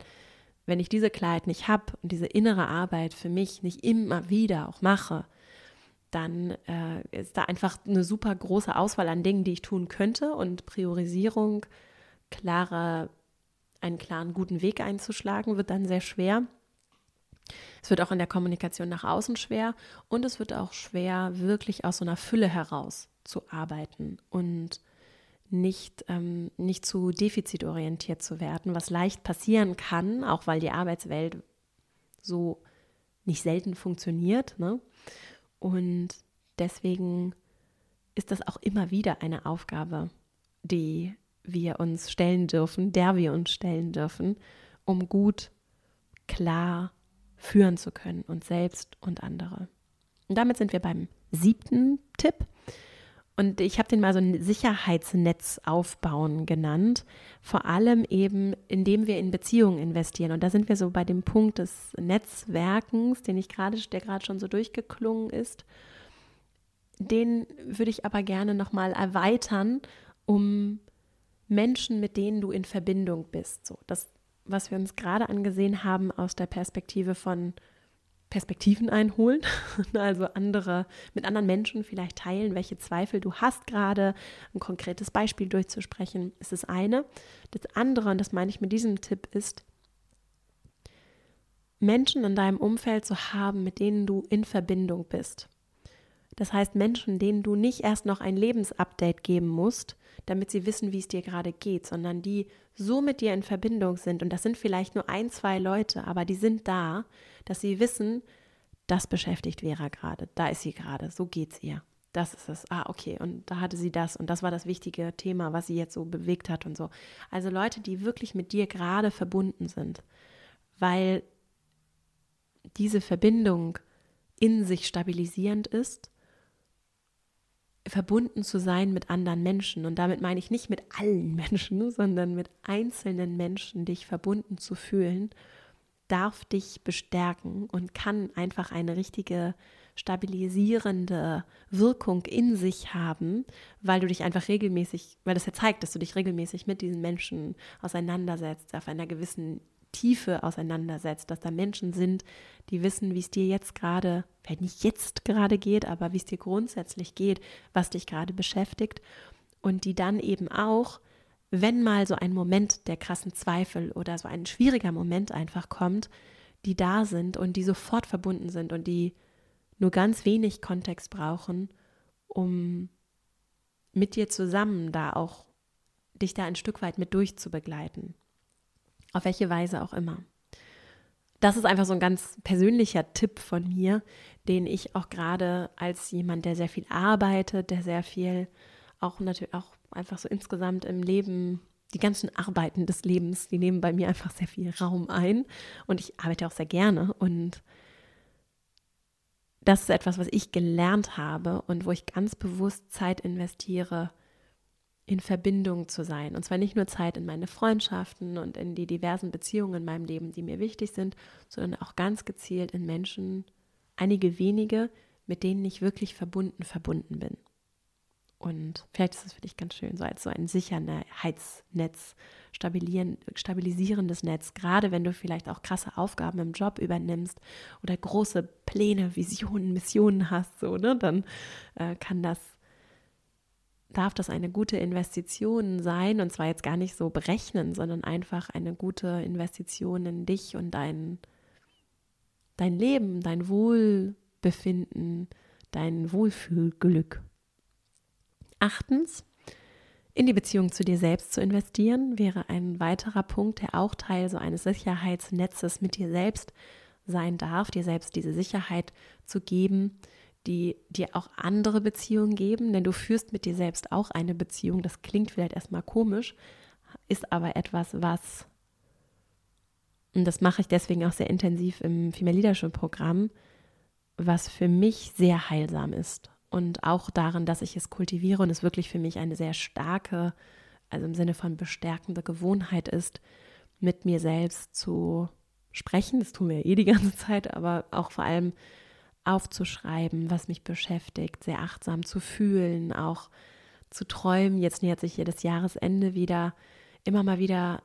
wenn ich diese Klarheit nicht habe und diese innere Arbeit für mich nicht immer wieder auch mache, dann äh, ist da einfach eine super große Auswahl an Dingen, die ich tun könnte und Priorisierung, klare, einen klaren, guten Weg einzuschlagen, wird dann sehr schwer. Es wird auch in der Kommunikation nach außen schwer und es wird auch schwer, wirklich aus so einer Fülle heraus zu arbeiten und nicht, ähm, nicht zu defizitorientiert zu werden, was leicht passieren kann, auch weil die Arbeitswelt so nicht selten funktioniert. Ne? Und deswegen ist das auch immer wieder eine Aufgabe, die wir uns stellen dürfen, der wir uns stellen dürfen, um gut, klar führen zu können, uns selbst und andere. Und damit sind wir beim siebten Tipp. Und ich habe den mal so ein Sicherheitsnetz aufbauen genannt, vor allem eben, indem wir in Beziehungen investieren. Und da sind wir so bei dem Punkt des Netzwerkens, den ich gerade, der gerade schon so durchgeklungen ist. Den würde ich aber gerne nochmal erweitern, um Menschen, mit denen du in Verbindung bist. So, das, was wir uns gerade angesehen haben aus der Perspektive von Perspektiven einholen, also andere mit anderen Menschen vielleicht teilen, welche Zweifel du hast gerade, ein konkretes Beispiel durchzusprechen, ist das eine. Das andere, und das meine ich mit diesem Tipp, ist, Menschen in deinem Umfeld zu haben, mit denen du in Verbindung bist. Das heißt Menschen, denen du nicht erst noch ein Lebensupdate geben musst, damit sie wissen, wie es dir gerade geht, sondern die so mit dir in Verbindung sind. Und das sind vielleicht nur ein, zwei Leute, aber die sind da, dass sie wissen, das beschäftigt Vera gerade, da ist sie gerade, so geht's ihr. Das ist es. Ah, okay. Und da hatte sie das und das war das wichtige Thema, was sie jetzt so bewegt hat und so. Also Leute, die wirklich mit dir gerade verbunden sind, weil diese Verbindung in sich stabilisierend ist verbunden zu sein mit anderen Menschen. Und damit meine ich nicht mit allen Menschen, sondern mit einzelnen Menschen, dich verbunden zu fühlen, darf dich bestärken und kann einfach eine richtige stabilisierende Wirkung in sich haben, weil du dich einfach regelmäßig, weil das ja zeigt, dass du dich regelmäßig mit diesen Menschen auseinandersetzt, auf einer gewissen Tiefe auseinandersetzt, dass da Menschen sind, die wissen, wie es dir jetzt gerade, vielleicht nicht jetzt gerade geht, aber wie es dir grundsätzlich geht, was dich gerade beschäftigt und die dann eben auch, wenn mal so ein Moment der krassen Zweifel oder so ein schwieriger Moment einfach kommt, die da sind und die sofort verbunden sind und die nur ganz wenig Kontext brauchen, um mit dir zusammen da auch dich da ein Stück weit mit durchzubegleiten. Auf welche Weise auch immer. Das ist einfach so ein ganz persönlicher Tipp von mir, den ich auch gerade als jemand, der sehr viel arbeitet, der sehr viel auch natürlich auch einfach so insgesamt im Leben, die ganzen Arbeiten des Lebens, die nehmen bei mir einfach sehr viel Raum ein und ich arbeite auch sehr gerne und das ist etwas, was ich gelernt habe und wo ich ganz bewusst Zeit investiere, in Verbindung zu sein. Und zwar nicht nur Zeit in meine Freundschaften und in die diversen Beziehungen in meinem Leben, die mir wichtig sind, sondern auch ganz gezielt in Menschen, einige wenige, mit denen ich wirklich verbunden verbunden bin. Und vielleicht ist es für dich ganz schön, so als so ein Sicherheitsnetz, stabilisierendes Netz, gerade wenn du vielleicht auch krasse Aufgaben im Job übernimmst oder große Pläne, Visionen, Missionen hast, so, ne, dann äh, kann das, darf das eine gute Investition sein und zwar jetzt gar nicht so berechnen, sondern einfach eine gute Investition in dich und dein, dein Leben, dein Wohlbefinden, dein Wohlfühlglück. Achtens, in die Beziehung zu dir selbst zu investieren, wäre ein weiterer Punkt, der auch Teil so eines Sicherheitsnetzes mit dir selbst sein darf, dir selbst diese Sicherheit zu geben, die dir auch andere Beziehungen geben, denn du führst mit dir selbst auch eine Beziehung. Das klingt vielleicht erstmal komisch, ist aber etwas, was, und das mache ich deswegen auch sehr intensiv im Female Leadership Programm, was für mich sehr heilsam ist und auch darin, dass ich es kultiviere und es wirklich für mich eine sehr starke, also im Sinne von bestärkende Gewohnheit ist, mit mir selbst zu sprechen. Das tun wir eh die ganze Zeit, aber auch vor allem aufzuschreiben, was mich beschäftigt, sehr achtsam zu fühlen, auch zu träumen. Jetzt nähert sich hier das Jahresende wieder, immer mal wieder,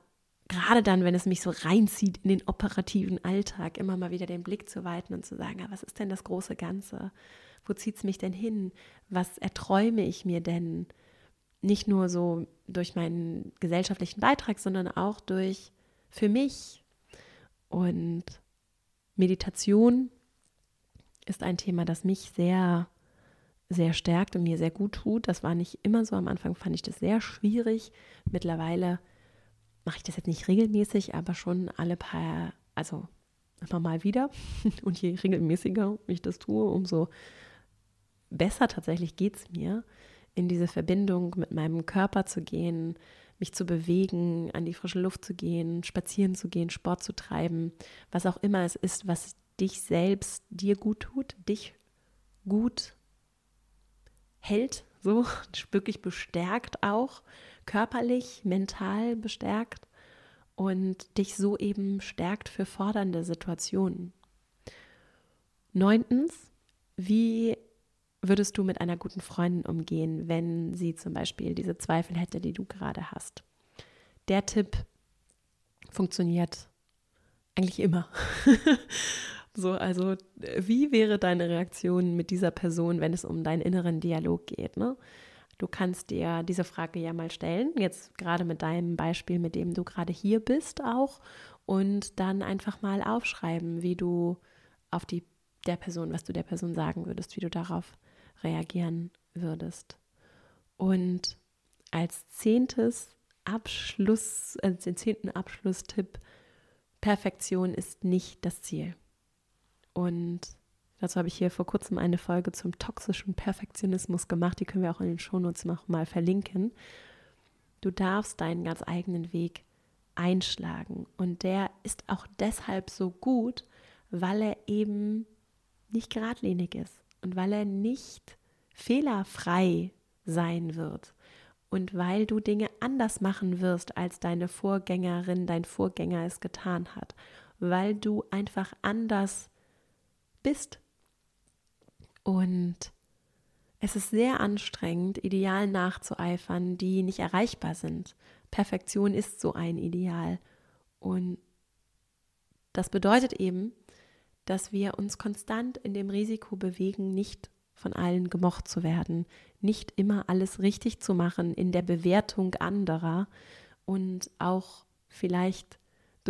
gerade dann, wenn es mich so reinzieht in den operativen Alltag, immer mal wieder den Blick zu weiten und zu sagen, ja, was ist denn das große Ganze? Wo zieht es mich denn hin? Was erträume ich mir denn? Nicht nur so durch meinen gesellschaftlichen Beitrag, sondern auch durch für mich. Und Meditation ist ein Thema, das mich sehr, sehr stärkt und mir sehr gut tut. Das war nicht immer so. Am Anfang fand ich das sehr schwierig. Mittlerweile mache ich das jetzt nicht regelmäßig, aber schon alle paar, also immer mal wieder. Und je regelmäßiger ich das tue, umso besser tatsächlich geht es mir, in diese Verbindung mit meinem Körper zu gehen, mich zu bewegen, an die frische Luft zu gehen, spazieren zu gehen, Sport zu treiben, was auch immer es ist, was dich selbst dir gut tut, dich gut hält, so wirklich bestärkt auch, körperlich, mental bestärkt und dich so eben stärkt für fordernde Situationen. Neuntens, wie würdest du mit einer guten Freundin umgehen, wenn sie zum Beispiel diese Zweifel hätte, die du gerade hast? Der Tipp funktioniert eigentlich immer. so, also wie wäre deine Reaktion mit dieser Person, wenn es um deinen inneren Dialog geht? Ne? Du kannst dir diese Frage ja mal stellen, jetzt gerade mit deinem Beispiel, mit dem du gerade hier bist auch, und dann einfach mal aufschreiben, wie du auf die der Person, was du der Person sagen würdest, wie du darauf reagieren würdest. Und als zehntes Abschluss, als den zehnten Abschlusstipp, Perfektion ist nicht das Ziel. Und dazu habe ich hier vor kurzem eine Folge zum toxischen Perfektionismus gemacht, die können wir auch in den Shownotes noch mal verlinken. Du darfst deinen ganz eigenen Weg einschlagen. Und der ist auch deshalb so gut, weil er eben nicht geradlinig ist und weil er nicht fehlerfrei sein wird und weil du Dinge anders machen wirst, als deine Vorgängerin, dein Vorgänger es getan hat, weil du einfach anders bist. Und es ist sehr anstrengend, Idealen nachzueifern, die nicht erreichbar sind. Perfektion ist so ein Ideal. Und das bedeutet eben, dass wir uns konstant in dem Risiko bewegen, nicht von allen gemocht zu werden, nicht immer alles richtig zu machen in der Bewertung anderer und auch vielleicht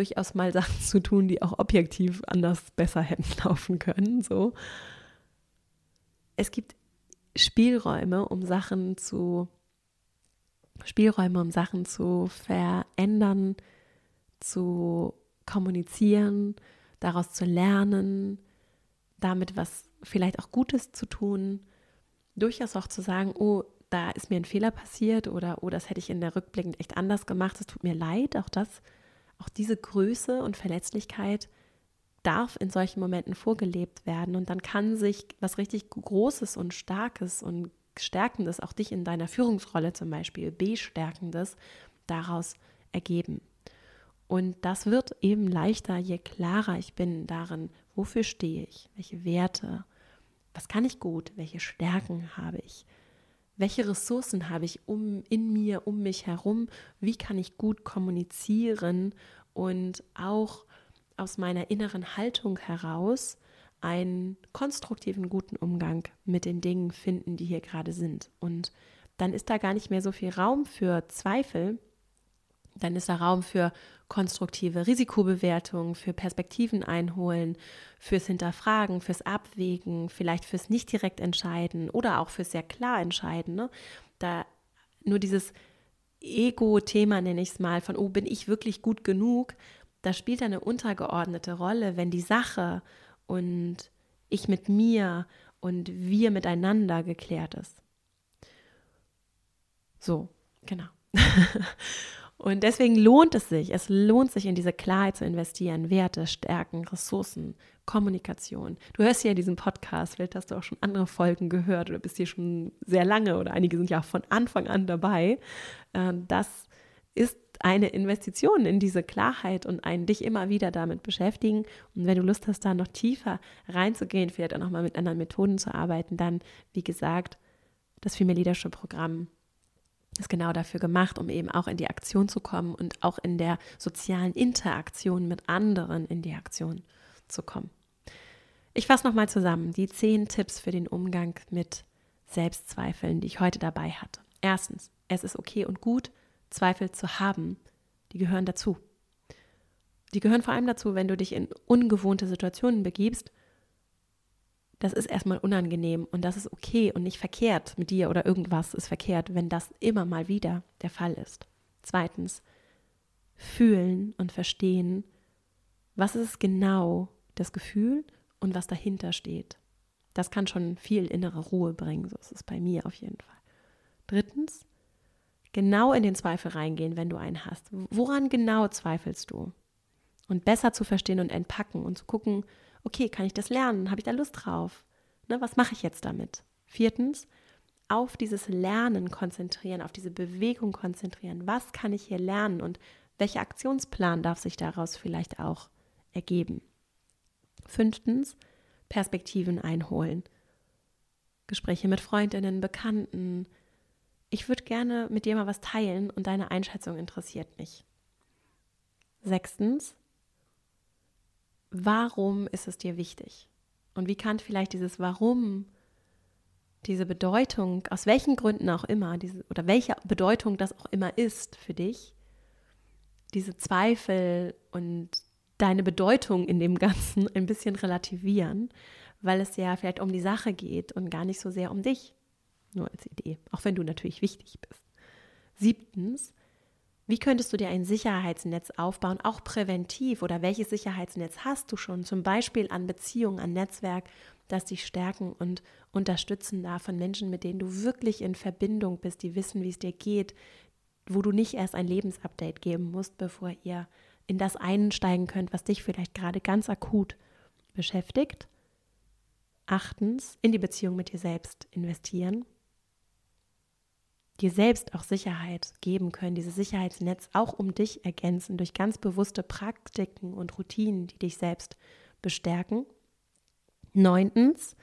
durchaus mal Sachen zu tun, die auch objektiv anders besser hätten laufen können. So. Es gibt Spielräume, um Sachen zu Spielräume, um Sachen zu verändern, zu kommunizieren, daraus zu lernen, damit was vielleicht auch Gutes zu tun, durchaus auch zu sagen, oh, da ist mir ein Fehler passiert oder oh, das hätte ich in der Rückblick echt anders gemacht, es tut mir leid, auch das, auch diese Größe und Verletzlichkeit darf in solchen Momenten vorgelebt werden und dann kann sich was richtig Großes und Starkes und Stärkendes, auch dich in deiner Führungsrolle zum Beispiel, bestärkendes daraus ergeben. Und das wird eben leichter, je klarer ich bin darin, wofür stehe ich, welche Werte, was kann ich gut, welche Stärken habe ich, welche Ressourcen habe ich um, in mir, um mich herum, wie kann ich gut kommunizieren? Und auch aus meiner inneren Haltung heraus einen konstruktiven, guten Umgang mit den Dingen finden, die hier gerade sind. Und dann ist da gar nicht mehr so viel Raum für Zweifel, dann ist da Raum für konstruktive Risikobewertung, für Perspektiven einholen, fürs Hinterfragen, fürs Abwägen, vielleicht fürs nicht direkt entscheiden oder auch fürs sehr klar entscheiden. Ne? Da nur dieses Ego-Thema nenne ich es mal, von, oh, bin ich wirklich gut genug? Da spielt eine untergeordnete Rolle, wenn die Sache und ich mit mir und wir miteinander geklärt ist. So, genau. Und deswegen lohnt es sich, es lohnt sich in diese Klarheit zu investieren, Werte, Stärken, Ressourcen, Kommunikation. Du hörst ja diesen Podcast, vielleicht hast du auch schon andere Folgen gehört oder bist hier schon sehr lange oder einige sind ja auch von Anfang an dabei. Ähm, das ist eine Investition in diese Klarheit und ein dich immer wieder damit beschäftigen. Und wenn du Lust hast, da noch tiefer reinzugehen, vielleicht auch nochmal mit anderen Methoden zu arbeiten, dann, wie gesagt, das Female Leadership Programm ist genau dafür gemacht, um eben auch in die Aktion zu kommen und auch in der sozialen Interaktion mit anderen in die Aktion zu kommen. Ich fasse nochmal zusammen die zehn Tipps für den Umgang mit Selbstzweifeln, die ich heute dabei hatte. Erstens, es ist okay und gut, Zweifel zu haben. Die gehören dazu. Die gehören vor allem dazu, wenn du dich in ungewohnte Situationen begibst das ist erstmal unangenehm und das ist okay und nicht verkehrt mit dir oder irgendwas ist verkehrt, wenn das immer mal wieder der Fall ist. Zweitens, fühlen und verstehen, was ist genau das Gefühl und was dahinter steht. Das kann schon viel innere Ruhe bringen, so ist es bei mir auf jeden Fall. Drittens, genau in den Zweifel reingehen, wenn du einen hast. Woran genau zweifelst du? Und besser zu verstehen und entpacken und zu gucken, okay, kann ich das lernen? Habe ich da Lust drauf? Ne, was mache ich jetzt damit? Viertens, auf dieses Lernen konzentrieren, auf diese Bewegung konzentrieren. Was kann ich hier lernen und welcher Aktionsplan darf sich daraus vielleicht auch ergeben? Fünftens, Perspektiven einholen. Gespräche mit Freundinnen, Bekannten. Ich würde gerne mit dir mal was teilen und deine Einschätzung interessiert mich. Sechstens, warum ist es dir wichtig? Und wie kann vielleicht dieses Warum, diese Bedeutung, aus welchen Gründen auch immer, diese, oder welche Bedeutung das auch immer ist für dich, diese Zweifel und deine Bedeutung in dem Ganzen ein bisschen relativieren, weil es ja vielleicht um die Sache geht und gar nicht so sehr um dich. Nur als Idee, auch wenn du natürlich wichtig bist. Siebtens, wie könntest du dir ein Sicherheitsnetz aufbauen, auch präventiv? Oder welches Sicherheitsnetz hast du schon? Zum Beispiel an Beziehungen, an Netzwerk, das dich stärken und unterstützen darf von Menschen, mit denen du wirklich in Verbindung bist, die wissen, wie es dir geht, wo du nicht erst ein Lebensupdate geben musst, bevor ihr in das einsteigen könnt, was dich vielleicht gerade ganz akut beschäftigt. Achtens, in die Beziehung mit dir selbst investieren dir selbst auch Sicherheit geben können, dieses Sicherheitsnetz auch um dich ergänzen durch ganz bewusste Praktiken und Routinen, die dich selbst bestärken. Neuntens,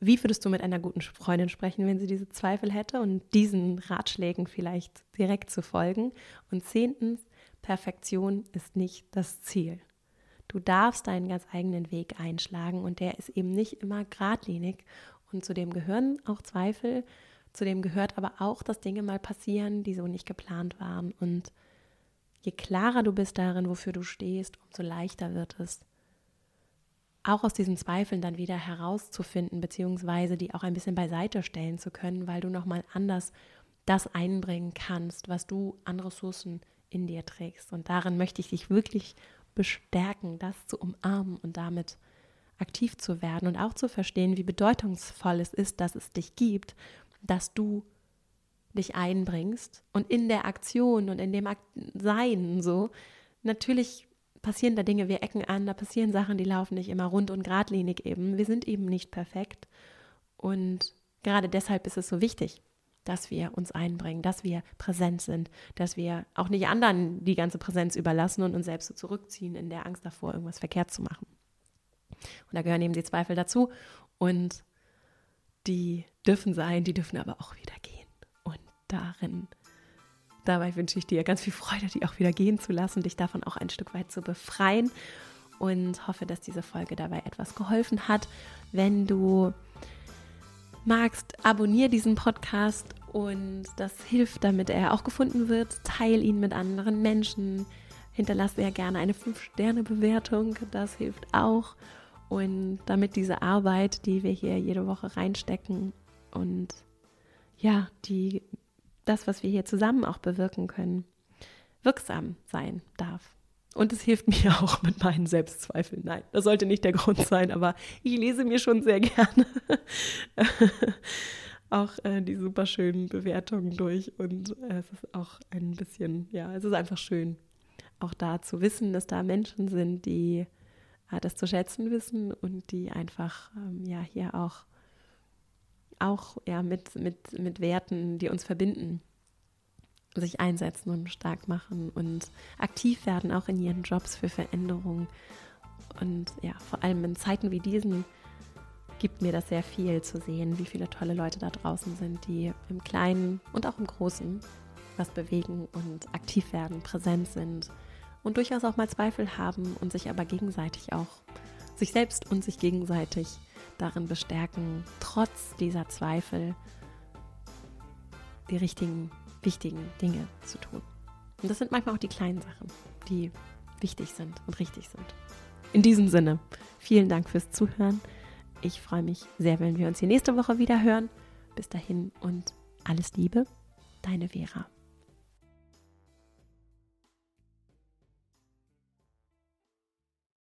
wie würdest du mit einer guten Freundin sprechen, wenn sie diese Zweifel hätte und diesen Ratschlägen vielleicht direkt zu folgen? Und zehntens, Perfektion ist nicht das Ziel. Du darfst deinen ganz eigenen Weg einschlagen und der ist eben nicht immer geradlinig und zu dem gehören auch Zweifel zu dem gehört aber auch, dass Dinge mal passieren, die so nicht geplant waren. Und je klarer du bist darin, wofür du stehst, umso leichter wird es, auch aus diesen Zweifeln dann wieder herauszufinden, beziehungsweise die auch ein bisschen beiseite stellen zu können, weil du nochmal anders das einbringen kannst, was du an Ressourcen in dir trägst. Und darin möchte ich dich wirklich bestärken, das zu umarmen und damit aktiv zu werden und auch zu verstehen, wie bedeutungsvoll es ist, dass es dich gibt dass du dich einbringst und in der Aktion und in dem Sein so. Natürlich passieren da Dinge, wir ecken an, da passieren Sachen, die laufen nicht immer rund und geradlinig eben. Wir sind eben nicht perfekt. Und gerade deshalb ist es so wichtig, dass wir uns einbringen, dass wir präsent sind, dass wir auch nicht anderen die ganze Präsenz überlassen und uns selbst so zurückziehen in der Angst davor, irgendwas verkehrt zu machen. Und da gehören eben die Zweifel dazu. Und die dürfen sein, die dürfen aber auch wieder gehen. Und darin, dabei wünsche ich dir ganz viel Freude, die auch wieder gehen zu lassen, dich davon auch ein Stück weit zu befreien und hoffe, dass diese Folge dabei etwas geholfen hat. Wenn du magst, abonniere diesen Podcast und das hilft, damit er auch gefunden wird. Teil ihn mit anderen Menschen. Hinterlasse sehr gerne eine 5-Sterne-Bewertung. Das hilft auch. Und damit diese Arbeit, die wir hier jede Woche reinstecken und ja, die, das, was wir hier zusammen auch bewirken können, wirksam sein darf. Und es hilft mir auch mit meinen Selbstzweifeln. Nein, das sollte nicht der Grund sein, aber ich lese mir schon sehr gerne auch äh, die super schönen Bewertungen durch. Und äh, es ist auch ein bisschen, ja, es ist einfach schön, auch da zu wissen, dass da Menschen sind, die das zu schätzen wissen und die einfach, ähm, ja, hier auch, auch ja, mit, mit, mit Werten, die uns verbinden, sich einsetzen und stark machen und aktiv werden, auch in ihren Jobs für Veränderungen. Und ja, vor allem in Zeiten wie diesen gibt mir das sehr viel zu sehen, wie viele tolle Leute da draußen sind, die im Kleinen und auch im Großen was bewegen und aktiv werden, präsent sind und durchaus auch mal Zweifel haben und sich aber gegenseitig auch, sich selbst und sich gegenseitig darin bestärken, trotz dieser Zweifel die richtigen wichtigen Dinge zu tun. Und das sind manchmal auch die kleinen Sachen, die wichtig sind und richtig sind. In diesem Sinne, vielen Dank fürs Zuhören. Ich freue mich sehr, wenn wir uns hier nächste Woche wieder hören. Bis dahin und alles Liebe, deine Vera.